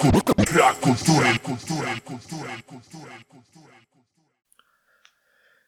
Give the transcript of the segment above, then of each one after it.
La cultura, cultura, cultura, cultura, cultura.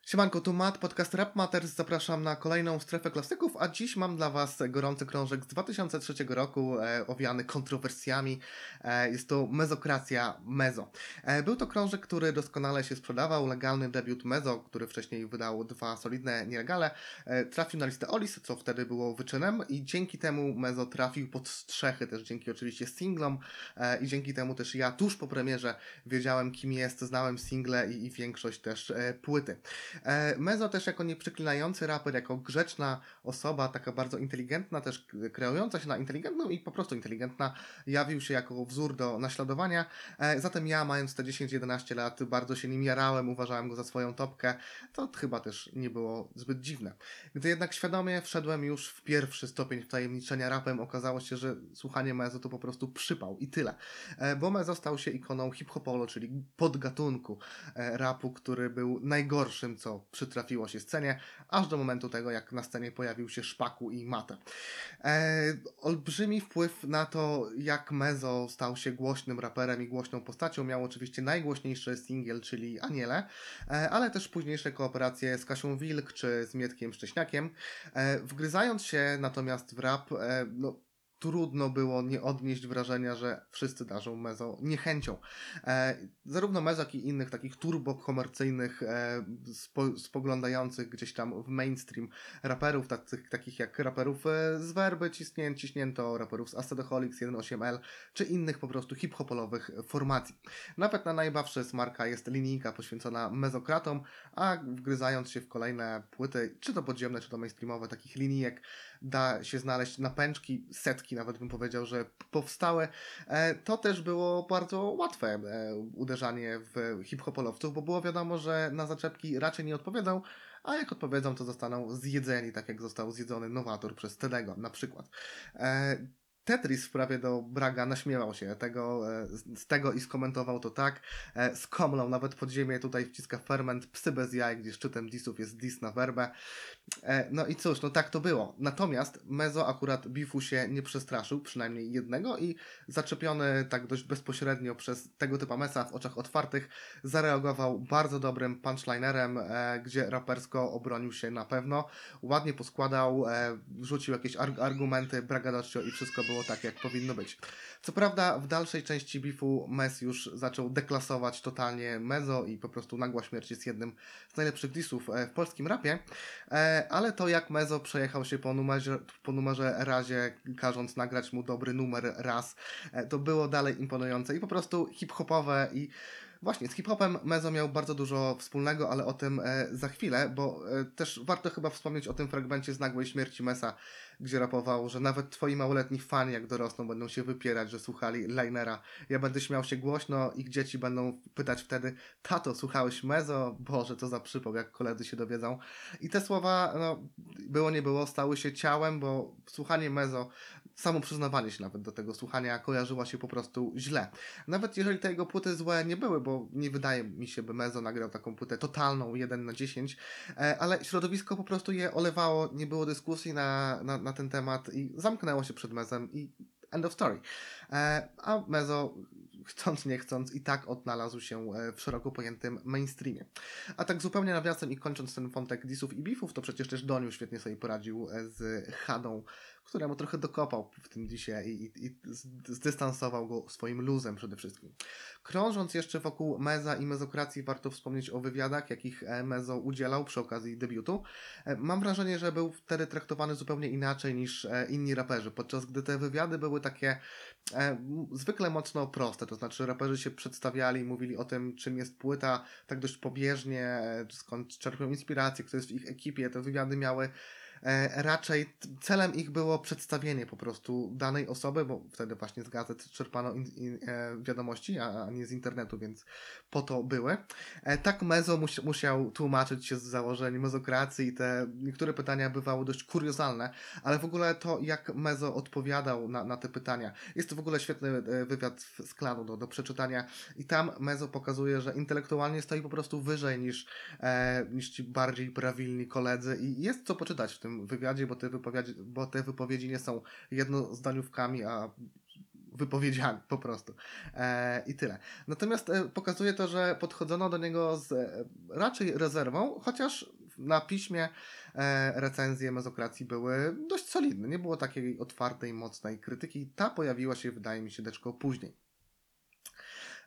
Siemanko, tu Matt, podcast Rap Matters. Zapraszam na kolejną strefę klasyków, a dziś mam dla Was gorący krążek z 2003 roku, e, owiany kontrowersjami. E, jest to Mezokracja Mezo. E, był to krążek, który doskonale się sprzedawał. Legalny debiut Mezo, który wcześniej wydał dwa solidne nielegale, e, trafił na listę Olis, co wtedy było wyczynem i dzięki temu Mezo trafił pod strzechy, też dzięki oczywiście singlom e, i dzięki temu też ja tuż po premierze wiedziałem kim jest, znałem single i, i większość też e, płyty. E, Mezo też jako nieprzeklinający raper, jako grzeczna osoba, taka bardzo inteligentna, też kreująca się na inteligentną i po prostu inteligentna, jawił się jako wzór do naśladowania. E, Zatem ja, mając te 10-11 lat, bardzo się nim jarałem, uważałem go za swoją topkę. To chyba też nie było zbyt dziwne. Gdy jednak świadomie wszedłem już w pierwszy stopień wtajemniczenia rapem, okazało się, że słuchanie Mezo to po prostu przypał i tyle. E, Bo Mezo stał się ikoną hip-hopolo, czyli podgatunku rapu, który był najgorszym, co przytrafiło się scenie, aż do momentu tego, jak na scenie pojawił się Szpaku i Mate. E, olbrzymi wpływ na to, jak Mezo stał się głośnym raperem i głośną postacią, miał oczywiście najgłośniejszy singiel, czyli Aniele, e, ale też późniejsze kooperacje z Kasią Wilk czy z Mietkiem Szcześniakiem. E, wgryzając się natomiast w rap, e, no, trudno było nie odnieść wrażenia, że wszyscy darzą Mezo niechęcią. E, zarówno Mezo, jak i innych takich turbokomercyjnych, e, spo, spoglądających gdzieś tam w mainstream raperów, takich, takich jak raperów e, z Werby, ciśnię, ciśnięto, raperów z Acidoholics 1.8L, czy innych po prostu hip-hopolowych formacji. Nawet na najbawsze smarka jest linijka poświęcona mezokratom, a wgryzając się w kolejne płyty, czy to podziemne, czy to mainstreamowe, takich linijek, da się znaleźć napęczki, setki nawet bym powiedział, że powstałe. E, To też było bardzo łatwe e, uderzanie w hip-hopolowców, bo było wiadomo, że na zaczepki raczej nie odpowiedzą, a jak odpowiedzą, to zostaną zjedzeni, tak jak został zjedzony Nowator przez Tedego na przykład. Tetris w do Braga naśmiewał się tego, e, z tego i skomentował to tak. E, Skomlą nawet pod ziemię tutaj wciska ferment, psy bez jaj, gdzie szczytem disów jest dis na werbę. E, No i cóż, no tak to było. Natomiast Mezo akurat bifu się nie przestraszył, przynajmniej jednego i zaczepiony tak dość bezpośrednio przez tego typu mesa w oczach otwartych, zareagował bardzo dobrym punchlinerem, gdzie rapersko obronił się na pewno. Ładnie poskładał, rzucił jakieś arg- argumenty, bragadacio i wszystko było tak, jak powinno być. Co prawda w dalszej części bifu Mes już zaczął deklasować totalnie Mezo i po prostu nagła śmierć jest jednym z najlepszych disów e, w polskim rapie, e, ale to jak Mezo przejechał się po numerze, po numerze razie, każąc nagrać mu dobry numer raz, e, to było dalej imponujące i po prostu hip-hopowe i Właśnie, z hip-hopem Mezo miał bardzo dużo wspólnego, ale o tym e, za chwilę, bo e, też warto chyba wspomnieć o tym fragmencie z nagłej śmierci Mesa, gdzie rapował, że nawet twoi małoletni fani, jak dorosną, będą się wypierać, że słuchali Linera. Ja będę śmiał się głośno, ich dzieci będą pytać wtedy, tato, słuchałeś Mezo? Boże, to za przypał, jak koledzy się dowiedzą. I te słowa, no, było nie było, stały się ciałem, bo słuchanie Mezo, samo przyznawanie się nawet do tego słuchania kojarzyło się po prostu źle. Nawet jeżeli te jego płyty złe nie były, bo nie wydaje mi się, by Mezo nagrał taką płytę totalną, 1 na 10, e, ale środowisko po prostu je olewało, nie było dyskusji na, na, na ten temat i zamknęło się przed Mezem i end of story. E, a Mezo, chcąc nie chcąc, i tak odnalazł się e, w szeroko pojętym mainstreamie. A tak zupełnie nawiasem i kończąc ten wątek disów i beefów, to przecież też Doniu świetnie sobie poradził z Hadą, któremu trochę dokopał w tym disie i, i, i zdystansował go swoim luzem przede wszystkim. Krążąc jeszcze wokół Meza i mezokracji, warto wspomnieć o wywiadach, jakich e, Mezo udzielał przy okazji debiutu. E, Mam wrażenie, że był wtedy traktowany zupełnie inaczej niż e, inni raperzy, podczas gdy te wywiady były takie zwykle mocno proste, to znaczy raperzy się przedstawiali, mówili o tym, czym jest płyta, tak dość pobieżnie, skąd czerpią inspirację, kto jest w ich ekipie. Te wywiady miały raczej t- celem ich było przedstawienie po prostu danej osoby, bo wtedy właśnie z gazet czerpano in, in, e, wiadomości, a, nie z internetu, więc po to były. E, tak Mezo mus, musiał tłumaczyć się z założeń mezokracji i te niektóre pytania bywały dość kuriozalne, ale w ogóle to, jak Mezo odpowiadał na, na te pytania. Jest to w ogóle świetny e, wywiad z klanu do, do przeczytania i tam Mezo pokazuje, że intelektualnie stoi po prostu wyżej niż, e, niż ci bardziej prawilni koledzy i jest co poczytać w tym wywiadzie, bo te wypowiedzi, bo te wypowiedzi nie są jednozdaniówkami, a wypowiedziami po prostu. E, I tyle. Natomiast e, pokazuje to, że podchodzono do niego z e, raczej rezerwą, chociaż na piśmie e, recenzje mezokracji były dość solidne. Nie było takiej otwartej, mocnej krytyki. Ta pojawiła się, wydaje mi się, deczko później.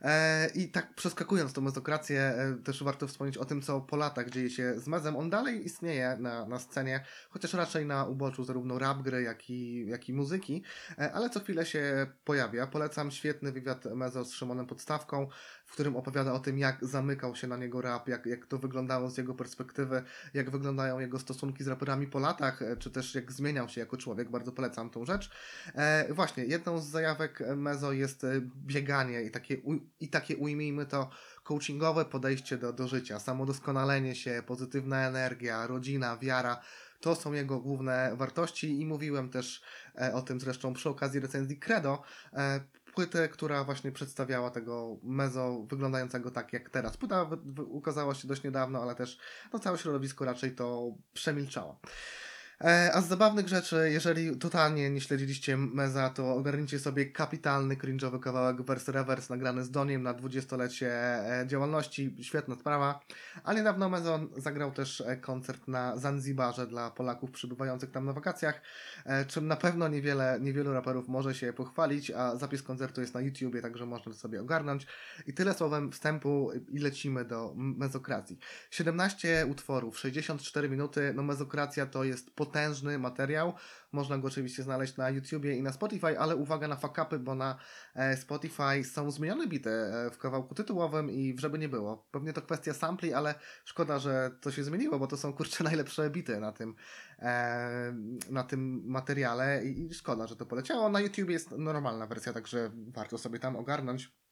E, I tak przeskakując tą mezokrację, e, też warto wspomnieć o tym, co po latach dzieje się z Mezem. On dalej istnieje na, na scenie, chociaż raczej na uboczu zarówno rap gry, jak i, jak i muzyki, e, ale co chwilę się pojawia. Polecam świetny wywiad Mezo z Szymonem Podstawką, w którym opowiada o tym, jak zamykał się na niego rap, jak, jak to wyglądało z jego perspektywy, jak wyglądają jego stosunki z raperami po latach, czy też jak zmieniał się jako człowiek. Bardzo polecam tą rzecz. E, właśnie, jedną z zajawek Mezo jest bieganie i takie i takie ujmijmy to coachingowe podejście do, do życia, samodoskonalenie się, pozytywna energia, rodzina, wiara. To są jego główne wartości i mówiłem też e, o tym zresztą przy okazji recenzji Credo, e, płytę, która właśnie przedstawiała tego mezo wyglądającego tak jak teraz. Płyta ukazała się dość niedawno, ale też no, całe środowisko raczej to przemilczało. E, a z zabawnych rzeczy, jeżeli totalnie nie śledziliście Meza, to ogarnijcie sobie kapitalny, cringe'owy kawałek Verse Reverse nagrany z Doniem na 20-lecie e, działalności. Świetna sprawa. A niedawno Mezon zagrał też e, koncert na Zanzibarze dla Polaków przybywających tam na wakacjach, czym na pewno niewiele, niewielu raperów może się pochwalić, a zapis koncertu jest na YouTubie, także można sobie ogarnąć. I tyle słowem wstępu i lecimy do mezokracji. 17 utworów, 64 minuty, no mezokracja to jest potężny materiał. Można go oczywiście znaleźć na YouTubie i na Spotify, ale uwaga na fakapy, bo na e, Spotify są zmienione bity e, w kawałku tytułowym i żeby nie było. Pewnie to kwestia sampli, ale szkoda, że to się zmieniło, bo to są kurczę najlepsze bity na tym, e, na tym materiale i szkoda, że to poleciało. Na YouTube jest normalna wersja, także warto sobie tam ogarnąć.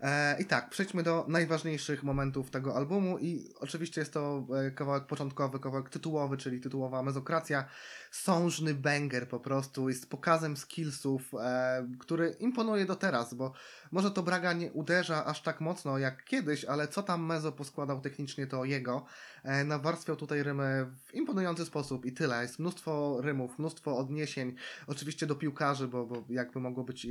E, I tak, przejdźmy do najważniejszych momentów tego albumu i oczywiście jest to e, kawałek początkowy, kawałek tytułowy, czyli tytułowa mezokracja. Sążny banger po prostu, jest pokazem skillsów, e, który imponuje do teraz, bo może to Braga nie uderza aż tak mocno jak kiedyś, ale co tam Mezo poskładał technicznie to jego. E, nawarstwiał tutaj rymy w imponujący sposób i tyle. Jest mnóstwo rymów, mnóstwo odniesień, oczywiście do piłkarzy, bo, bo jakby mogło być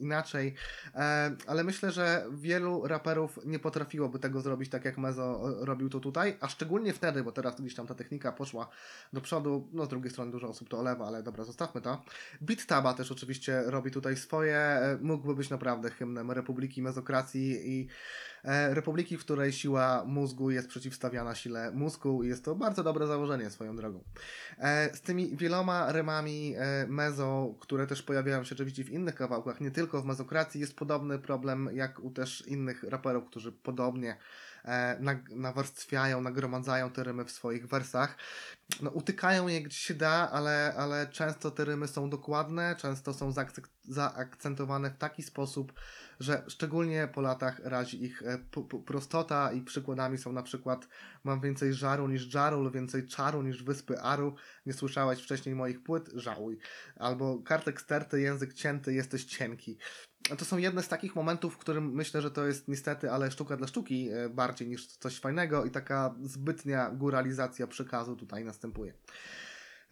inaczej, e, ale myślę, że wielu raperów nie potrafiłoby tego zrobić tak jak Mezo robił to tutaj, a szczególnie wtedy, bo teraz gdzieś tam ta technika poszła do przodu, no z drugiej strony dużo osób to olewa, ale dobra, zostawmy to. Beat Taba też oczywiście robi tutaj swoje, e, mógłby być naprawdę hymnem Republiki Mezokracji i E, republiki, w której siła mózgu jest przeciwstawiana sile mózgu i jest to bardzo dobre założenie swoją drogą. E, z tymi wieloma rymami e, mezo, które też pojawiają się oczywiście w innych kawałkach, nie tylko w mezokracji, jest podobny problem jak u też innych raperów, którzy podobnie nawarstwiają, nagromadzają te rymy w swoich wersach. No, utykają je gdzie się da, ale, ale często te rymy są dokładne, często są zaakcentowane w taki sposób, że szczególnie po latach razi ich e, prostota i przykładami są na przykład mam więcej żaru niż żarul, więcej czaru niż wyspy Aru, nie słyszałeś wcześniej moich płyt, żałuj. Albo kartek sterty, język cięty, jesteś cienki. To są jedne z takich momentów, w którym myślę, że to jest niestety, ale sztuka dla sztuki e, bardziej niż coś fajnego i taka zbytnia góralizacja przekazu tutaj następuje.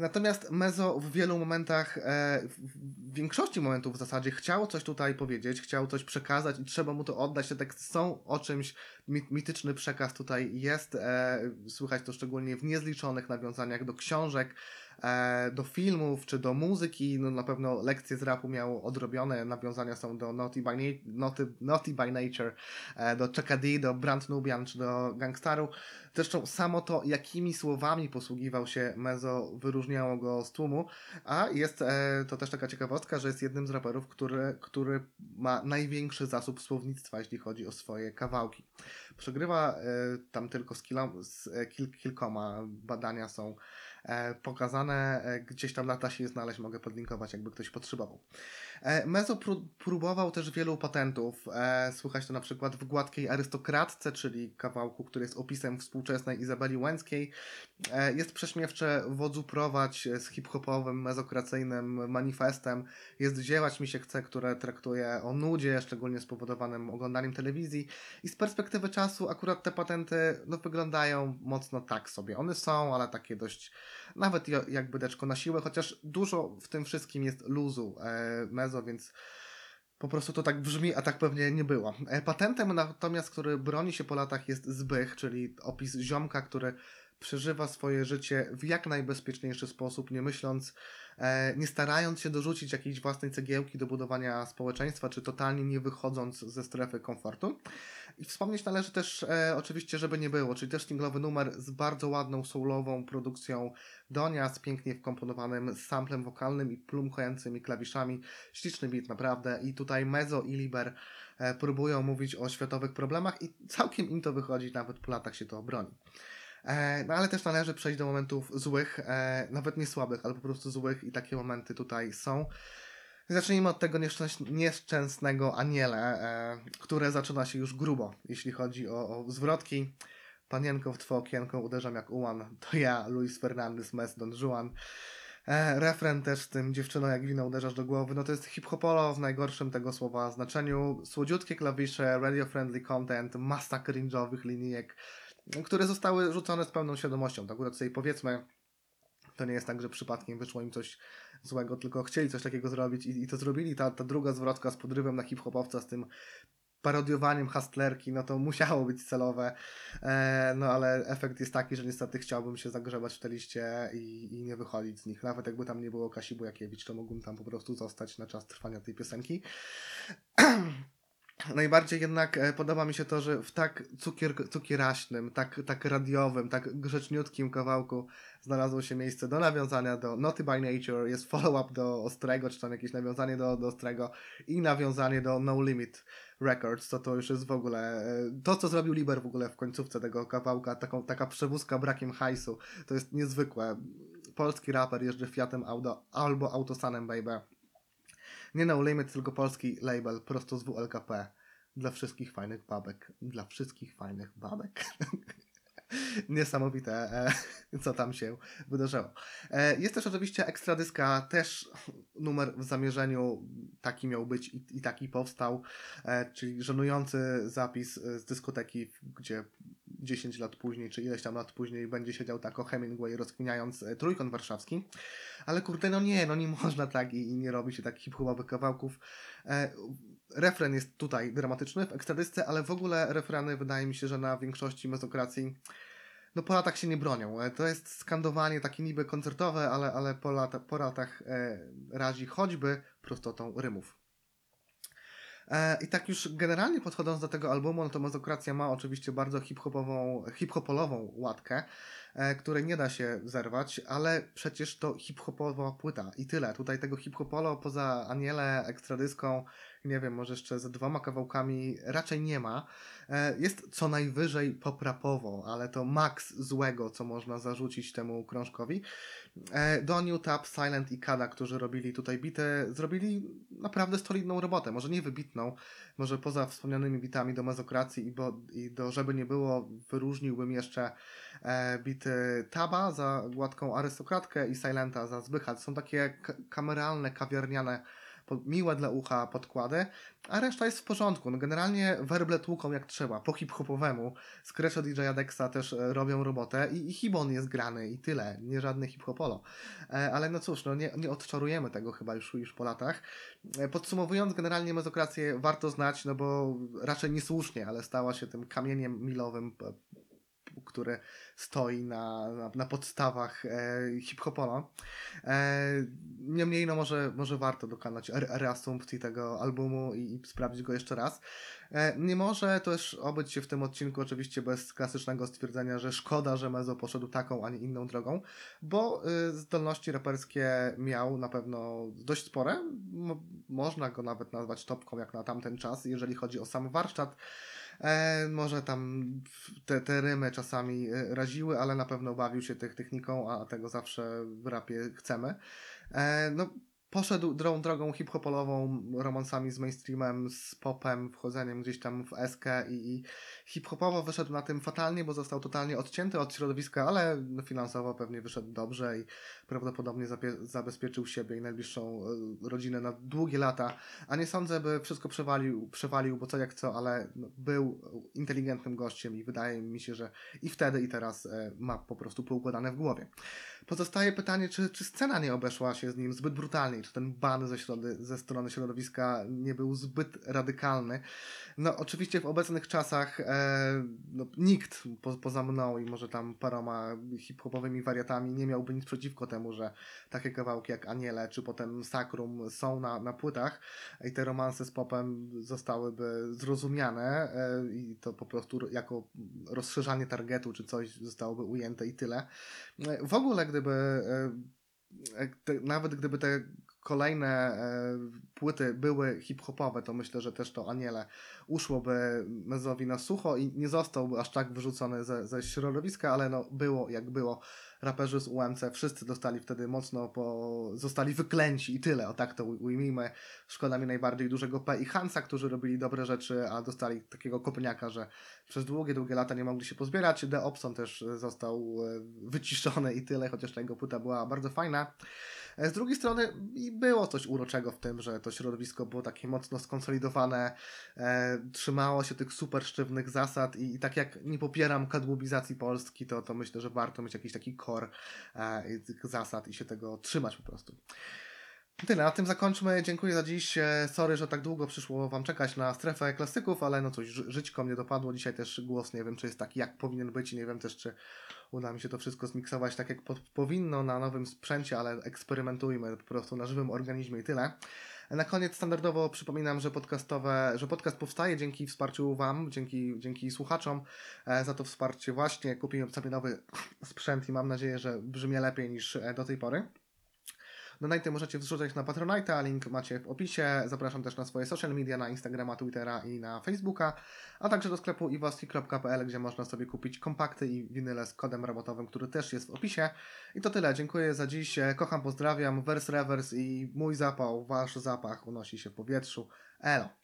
Natomiast Mezo w wielu momentach, e, w większości momentów w zasadzie chciał coś tutaj powiedzieć, chciał coś przekazać i trzeba mu to oddać. Te teksty są o czymś, mityczny przekaz tutaj jest. E, słychać to szczególnie w niezliczonych nawiązaniach do książek, do filmów czy do muzyki. No, na pewno lekcje z rapu miało odrobione. Nawiązania są do Naughty by, Na Naughty, Naughty by Nature, do Chucka D, do Brand Nubian czy do Gangstaru. Zresztą samo to, jakimi słowami posługiwał się Mezo, wyróżniało go z tłumu, a jest e, to też taka ciekawostka, że jest jednym z raperów, który, który ma największy zasób słownictwa, jeśli chodzi o swoje kawałki. Przegrywa e, tam tylko z, kilo, z e, kil, kilkoma, badania są e, pokazane, e, gdzieś tam na tasie znaleźć, mogę podlinkować, jakby ktoś potrzebował. E, Mezo próbował też wielu patentów. E, słychać to na przykład w Gładkiej Arystokratce, czyli kawałku, który jest opisem współczesnej Izabeli Łęckiej. E, jest prześmiewcze wodzu prowadź z hip-hopowym, mezokracyjnym manifestem. Jest dziełać mi się chce, które traktuje o nudzie, szczególnie spowodowanym oglądaniem telewizji. I z perspektywy czasu akurat te patenty no, wyglądają mocno tak sobie. One są, ale takie dość nawet jakby deczko na siłę, chociaż dużo w tym wszystkim jest luzu. Mezo Więc po prostu to tak brzmi, a tak pewnie nie było. E, Patentem natomiast, który broni się po latach jest zbych, czyli opis ziomka, który przeżywa swoje życie w jak najbezpieczniejszy sposób, nie myśląc, e, nie starając się dorzucić jakiejś własnej cegiełki do budowania społeczeństwa, czy totalnie nie wychodząc ze strefy komfortu. I wspomnieć należy też e, oczywiście, żeby nie było, czyli też singlowy numer z bardzo ładną, soulową produkcją Donia, z pięknie wkomponowanym samplem wokalnym i plumchającymi klawiszami. Śliczny beat naprawdę i tutaj Mezo i Liber e, próbują mówić o światowych problemach i całkiem im to wychodzi, nawet po latach się to obroni. E, no ale też należy przejść do momentów złych, e, nawet nie słabych, ale po prostu złych i takie momenty tutaj są. Zacznijmy od tego nieszczęs- nieszczęsnego aniele, e, które zaczyna się już grubo, jeśli chodzi o, o zwrotki. Panienko w twoje okienko uderzam jak ułan. To ja, Luis Fernandez, Mes Don Juan. E, refren też z tym dziewczyną jak wino uderzasz do głowy. No to jest hip-hopolo w najgorszym tego słowa znaczeniu. Słodziutkie klawisze, radio-friendly content, masa cringe'owych linijek, które zostały rzucone z pełną świadomością. Tak akurat sobie powiedzmy, to nie jest tak, że przypadkiem wyszło im coś złego, tylko chcieli coś takiego zrobić i, i to zrobili. Ta, ta druga zwrotka z podrywem na hip-hopowca, z tym parodiowaniem hustlerki, no to musiało być celowe, e, no ale efekt jest taki, że niestety chciałbym się zagrzebać w te liście i, i nie wychodzić z nich. Nawet jakby tam nie było Kasi Bujakiewicz, to mógłbym tam po prostu zostać na czas trwania tej piosenki. Najbardziej jednak e, podoba mi się to, że w tak cukier, cukieraśnym, tak, tak radiowym, tak grzeczniutkim kawałku znalazło się miejsce do nawiązania do Naughty by Nature, jest follow-up do Ostrego, czy tam jakieś nawiązanie do, do Ostrego i nawiązanie do No Limit Records, to to już jest w ogóle, e, to co zrobił Liber w ogóle w końcówce tego kawałka, taką, taka przewózka brakiem hajsu, to jest niezwykłe. Polski raper jeżdżę Fiatem auto, albo Autosanem, baby. Nie No Limit, tylko polski label prosto z WLKP. Dla wszystkich fajnych babek. Dla wszystkich fajnych babek. Niesamowite, e, co tam się wydarzyło. E, jest też oczywiście ekstra dyska, też numer w zamierzeniu taki miał być i, i taki powstał, e, czyli żenujący zapis z dyskoteki, gdzie 10 lat później, czy ileś tam lat później będzie siedział tako Hemingway rozkminiając e, trójkąt warszawski. Ale kurde, no nie, no nie można tak i, i nie robi się tak hip-hopowych kawałków. E, refren jest tutaj dramatyczny w ekstradysce, ale w ogóle refreny wydaje mi się, że na większości mezokracji no po latach się nie bronią. E, To jest skandowanie takie niby koncertowe, ale, ale po, lata, po latach e, razi choćby prostotą rymów. E, I tak już generalnie podchodząc do tego albumu, no to Mezokracja ma oczywiście bardzo hip-hopową, hip-hopolową łatkę, e, której nie da się zerwać, ale przecież to hip-hopowa płyta i tyle. Tutaj tego hip-hopolo poza Aniele, Ekstradyską, nie wiem, może jeszcze ze dwoma kawałkami raczej nie ma. E, Jest co najwyżej poprapowo, ale to maks złego, co można zarzucić temu krążkowi. E, Doniu, Tap, Silent i Kada, którzy robili tutaj bity, zrobili naprawdę solidną robotę. Może nie wybitną, może poza wspomnianymi bitami do mezokracji i, bo, i do żeby nie było, wyróżniłbym jeszcze e, bity Taba za gładką arystokratkę i Silenta za Zbycha. To są takie kameralne, kawiarniane miłe dla ucha podkłady, a reszta jest w porządku. No generalnie werble tłuką jak trzeba, po hip-hopowemu. Skrecze DJ Dexa też e, robią robotę i, i Hibon jest grany i tyle, nie żadny hip-hopolo. E, ale no cóż, no nie, nie odczarujemy tego chyba już, już po latach. E, Podsumowując, generalnie mezokrację warto znać, no bo raczej niesłusznie, ale stała się tym kamieniem milowym który stoi na, na, na podstawach e, hip-hopolo. E, niemniej, no może, może warto dokonać re- reasumpcji tego albumu i, i sprawdzić go jeszcze raz. E, nie może też obyć się w tym odcinku oczywiście bez klasycznego stwierdzenia, że szkoda, że Mezo poszedł taką, a nie inną drogą, bo y, zdolności raperskie miał na pewno dość spore. Mo- można go nawet nazwać topką jak na tamten czas, jeżeli chodzi o sam warsztat. E, może tam te, te rymy czasami e, raziły, ale na pewno bawił się tych techniką, a tego zawsze w rapie chcemy. E, no, poszedł drogą, drogą hip-hopolową, romansami z mainstreamem, z popem, wchodzeniem gdzieś tam w eskę i, i hip-hopowo wyszedł na tym fatalnie, bo został totalnie odcięty od środowiska, ale finansowo pewnie wyszedł dobrze i prawdopodobnie zabezpieczył siebie i najbliższą e, rodzinę na długie lata, a nie sądzę, by wszystko przewalił, przewalił bo co jak co, ale no, był inteligentnym gościem i wydaje mi się, że i wtedy i teraz e, ma po prostu poukładane w głowie. Pozostaje pytanie, czy, czy scena nie obeszła się z nim zbyt brutalnie, czy ten ban ze, środy, ze strony środowiska nie był zbyt radykalny. No, oczywiście w obecnych czasach e, no, nikt po, poza mną i może tam paroma hip-hopowymi wariatami nie miałby nic przeciwko temu, że takie kawałki jak Aniele czy potem Sakrum są na, na płytach i te romanse z popem zostałyby zrozumiane e, i to po prostu jako rozszerzanie targetu czy coś zostałoby ujęte i tyle. E, W ogóle gdyby e, e, te, nawet gdyby te kolejne e, płyty były hip-hopowe, to myślę, że też to Aniele uszłoby Mezowi na sucho i nie zostałby aż tak wyrzucony ze, ze środowiska, ale no było jak było. Raperzy z UMC wszyscy dostali wtedy mocno, po, zostali wyklęci i tyle, o tak to uj- ujmijmy. Szkoda mi najbardziej dużego P i Hansa, którzy robili dobre rzeczy, a dostali takiego kopniaka, że przez długie, długie lata nie mogli się pozbierać. The Opson też e, został e, wyciszony i tyle, chociaż ta jego płyta była bardzo fajna. E, Z drugiej strony było coś uroczego w tym, że to środowisko było takie mocno skonsolidowane, e, trzymało się tych super sztywnych zasad i, i tak jak nie popieram kadłubizacji Polski, to, to myślę, że warto mieć jakiś taki core e, tych zasad i się tego trzymać po prostu. Tyle, na tym zakończmy. Dziękuję za dziś. E, Sorry, że tak długo przyszło Wam czekać na strefę klasyków, ale no cóż, ży- żyćko mnie dopadło. Dzisiaj też głos nie wiem, czy jest taki, jak powinien być nie wiem też, czy uda mi się to wszystko zmiksować tak, jak po, powinno na nowym sprzęcie, ale eksperymentujmy po prostu na żywym organizmie i tyle. Na koniec standardowo przypominam, że podcastowe, że podcast powstaje dzięki wsparciu Wam, dzięki, dzięki słuchaczom. E, za to wsparcie właśnie kupiłem sobie nowy sprzęt i mam nadzieję, że brzmi lepiej niż e, do tej pory. Donaty możecie wrzucać na Patronite'a, link macie w opisie. Zapraszam też na swoje social media, na Instagrama, Twittera i na Facebooka, a także do sklepu iwoski.pl, gdzie można sobie kupić kompakty i winyle z kodem rabatowym, który też jest w opisie. I to tyle, dziękuję za dziś, kocham, pozdrawiam, Vers Revers i mój zapał, wasz zapach unosi się w powietrzu. Elo!